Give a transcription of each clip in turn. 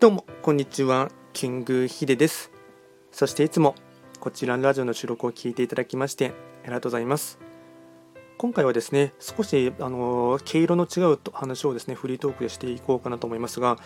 どうもこんにちは。キングヒデです。そしていつもこちらのラジオの収録を聞いていただきましてありがとうございます。今回はですね少しあの毛色の違う話をですねフリートークでしていこうかなと思いますが、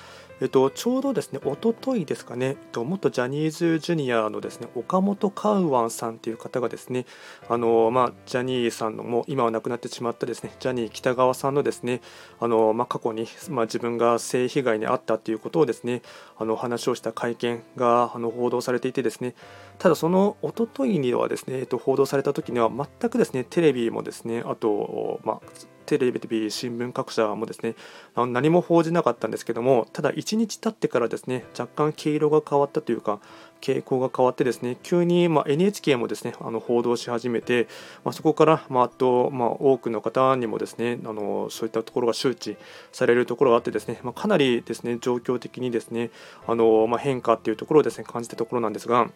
えっと、ちょうどですね一昨日ですかね、えっと、元ジャニーズジュニアのですね岡本カウアンさんという方がですねあの、まあ、ジャニーさんのもう今は亡くなってしまったですねジャニー喜多川さんのですねあの、まあ、過去に、まあ、自分が性被害に遭ったということをですねあの話をした会見があの報道されていてですねただその一昨日にはですね、えっと、報道された時には全くですねテレビもですねあと、まあ、テレビ、新聞各社もですね何も報じなかったんですけどもただ1日経ってからですね若干毛色が変わったというか傾向が変わってですね急にま NHK もですねあの報道し始めて、まあ、そこから、まあ、と、まあ、多くの方にもですねあのそういったところが周知されるところがあってですね、まかなりですね状況的にですねあの、ま変化っていうところをですね感じたところなんですが。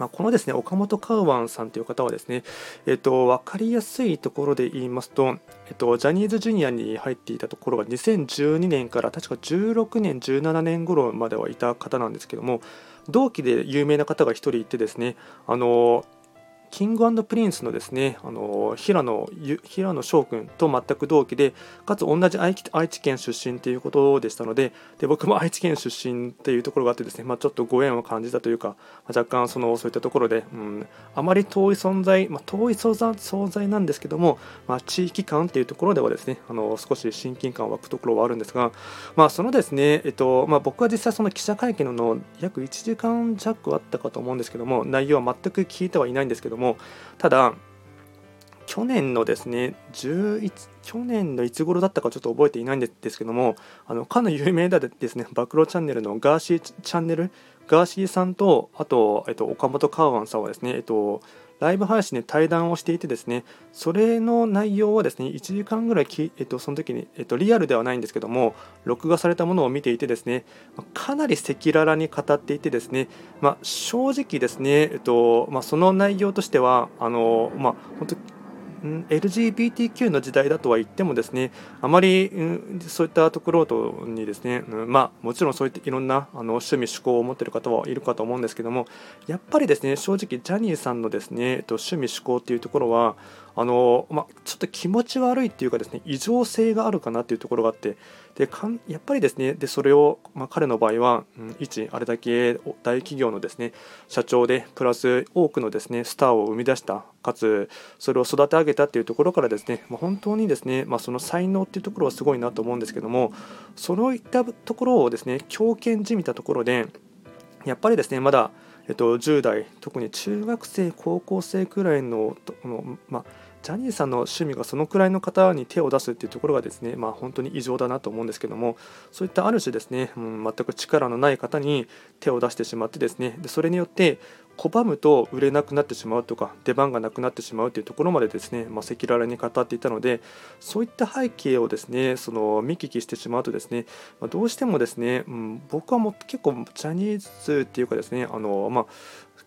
まあ、このですね岡本カウアンさんという方はですね、えっと、分かりやすいところで言いますと、えっと、ジャニーズジュニアに入っていたところが2012年から確か16年、17年頃まではいた方なんですけども、同期で有名な方が1人いてですね、あのキングプリンスのですねあの平野平野翔君と全く同期でかつ同じ愛知県出身ということでしたのでで僕も愛知県出身というところがあってですね、まあ、ちょっとご縁を感じたというか、まあ、若干そのそういったところで、うん、あまり遠い存在、まあ、遠い存在なんですけども、まあ、地域感というところではですねあの少し親近感を湧くところはあるんですが、まあ、そのですね、えっとまあ、僕は実際その記者会見の約1時間弱あったかと思うんですけども内容は全く聞いてはいないんですけどももただ去年のですね11去年のいつ頃だったかちょっと覚えていないんですけどもあのかの有名なですね暴露チャンネルのガーシーチャンネルガーシーさんとあと、えっと、岡本カーワンさんはですね、えっと、ライブ配信で対談をしていてですねそれの内容はですね1時間ぐらいき、えっと、その時に、えっと、リアルではないんですけども録画されたものを見ていてですねかなり赤裸々に語っていてですね、まあ、正直ですね、えっとまあ、その内容としてはあの、まあ、本当 LGBTQ の時代だとは言ってもですねあまり、そういったところとにですね、まあもちろんそういったいろんなあの趣味趣向を持っている方はいるかと思うんですけどもやっぱりですね正直ジャニーさんのですね、えっと、趣味趣向っていうところはあの、まあ、ちょっと気持ち悪いっていうかですね異常性があるかなっていうところがあってでかんやっぱりですねでそれを、まあ、彼の場合は、うん、一あれだけ大企業のですね社長でプラス多くのですねスターを生み出したかつそれを育て上げたっていうところからですね、まあ、本当にですね、まあ、その才能っていうところはすごいなと思うんですけどもそういったところをですね強権じみたところでやっぱりですねまだえっと、10代特に中学生高校生くらいのの、ま、ジャニーさんの趣味がそのくらいの方に手を出すっていうところがですね、まあ、本当に異常だなと思うんですけどもそういったある種ですね、うん、全く力のない方に手を出してしまってですねでそれによって拒むと売れなくなってしまうとか出番がなくなってしまうというところまでですね、ま、赤裸々に語っていたのでそういった背景をですねその見聞きしてしまうとですね、ま、どうしてもですね、うん、僕はもう結構ジャニーズっていうかですねあの、まあ、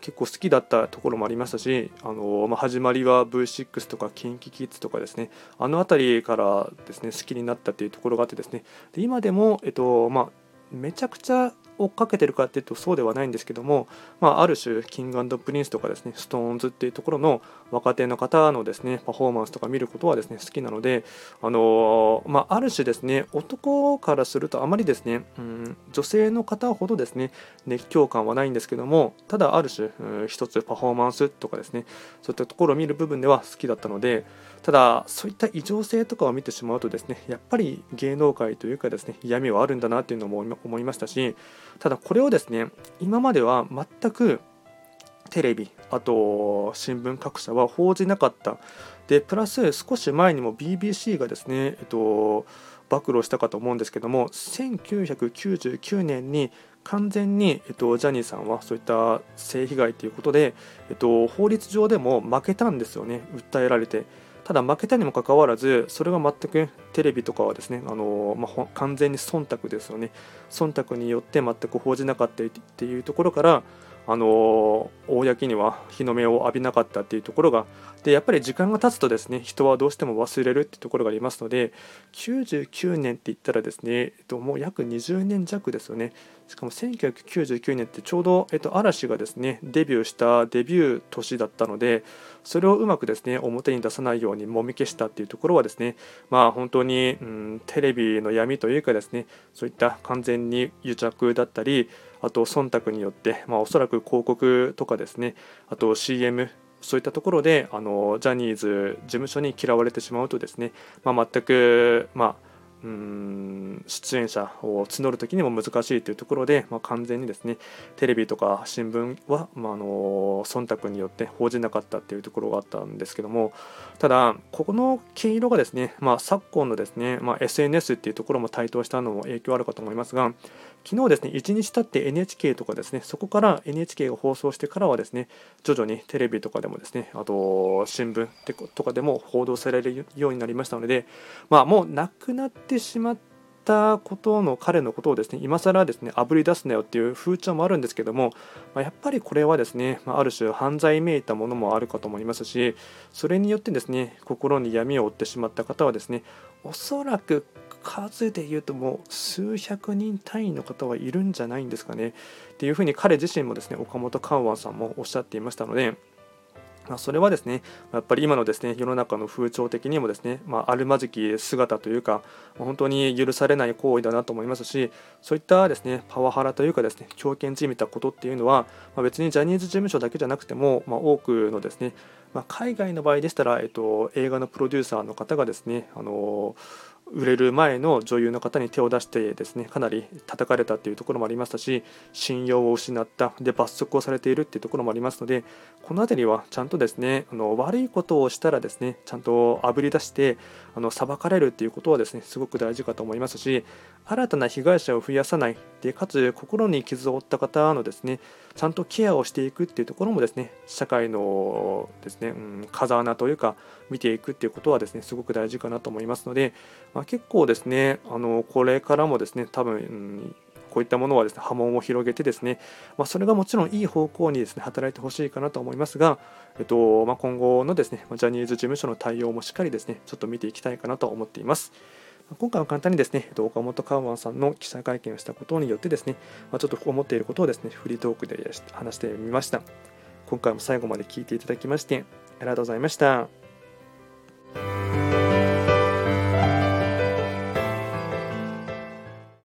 結構好きだったところもありましたしあの、まあ、始まりは V6 とか KinKiKids とかですねあの辺りからですね好きになったっていうところがあってですねで今でも、えっとまあ、めちゃくちゃ追っかけてるかっていうとそうではないんですけども、まあ、ある種キングプリンスとかですね SixTONES っていうところの若手の方のですねパフォーマンスとか見ることはですね好きなのであのまあ、ある種ですね男からするとあまりですね、うん、女性の方ほどですね熱狂感はないんですけどもただある種、うん、一つパフォーマンスとかですねそういったところを見る部分では好きだったのでただそういった異常性とかを見てしまうとですねやっぱり芸能界というかですね嫌味はあるんだなっていうのも思いましたしただこれをですね今までは全くテレビあと新聞各社は報じなかったでプラス少し前にも BBC がですね、えっと、暴露したかと思うんですけども1999年に完全に、えっと、ジャニーさんはそういった性被害ということで、えっと、法律上でも負けたんですよね訴えられて。ただ負けたにもかかわらずそれが全くテレビとかはですねあの、まあ、完全に忖度ですよね。忖度によって全く報じなかったっていうところからあの公には日の目を浴びなかったっていうところがでやっぱり時間が経つとですね人はどうしても忘れるっていうところがありますので99年って言ったらですね、えっと、もう約20年弱ですよね。しかも1999年ってちょうど、えっと、嵐がですねデビューしたデビュー年だったのでそれをうまくですね表に出さないようにもみ消したっていうところはですねまあ本当に、うん、テレビの闇というかですねそういった完全に癒着だったりあと忖度によって、まあ、おそらく広告とかですねあと CM そういったところであのジャニーズ事務所に嫌われてしまうとですね、まあ、全く、まあ、うん出演者を募る時にも難しいというところで、まあ、完全にですねテレビとか新聞は、まあ、あの忖度によって報じなかったっいうところがあったんですけどもただここの毛色がですね、まあ、昨今のですね、まあ、SNS っていうところも台頭したのも影響あるかと思いますが昨日ですね1日経って NHK とかですねそこから NHK が放送してからはですね徐々にテレビとかでもですねあと新聞とかでも報道されるようになりましたのでまあもうなくなってしまったことの彼のことをですね今更ですねあぶり出すなよっていう風潮もあるんですけども、まあ、やっぱりこれはですね、まあ、ある種犯罪めいたものもあるかと思いますしそれによってですね心に闇を負ってしまった方はですねおそらく数で言うともう数百人単位の方はいるんじゃないんですかね。っていうふうに彼自身もですね岡本カウアンさんもおっしゃっていましたのでまあ、それはですねやっぱり今のですね世の中の風潮的にもですね、まあ、あるまじき姿というか本当に許されない行為だなと思いますしそういったですねパワハラというかですね強権じみたことっていうのは、まあ、別にジャニーズ事務所だけじゃなくても、まあ、多くのですね、まあ、海外の場合でしたら、えっと、映画のプロデューサーの方がですねあのー売れる前の女優の方に手を出してですねかなり叩かれたっていうところもありましたし信用を失ったで罰則をされているっていうところもありますのでこの辺りはちゃんとですねあの悪いことをしたらですねちゃんとあぶり出してあの裁かれるっていうことはですねすごく大事かと思いますし新たな被害者を増やさないでかつ心に傷を負った方のですねちゃんとケアをしていくっていうところもですね社会のですね、うん、風穴というか見ていくっていうことはですねすごく大事かなと思いますので、まあ、結構ですねあのこれからもですね多分、うんこういったものはですね波紋を広げてですね、まあ、それがもちろんいい方向にですね働いてほしいかなと思いますが、えっとまあ、今後のですねジャニーズ事務所の対応もしっかりですねちょっと見ていきたいかなと思っています。今回は簡単にですね、岡本カウアンさんの記者会見をしたことによってですね、まあ、ちょっと思っていることをですね、フリートークで話してみました。今回も最後まで聞いていただきまして、ありがとうございました。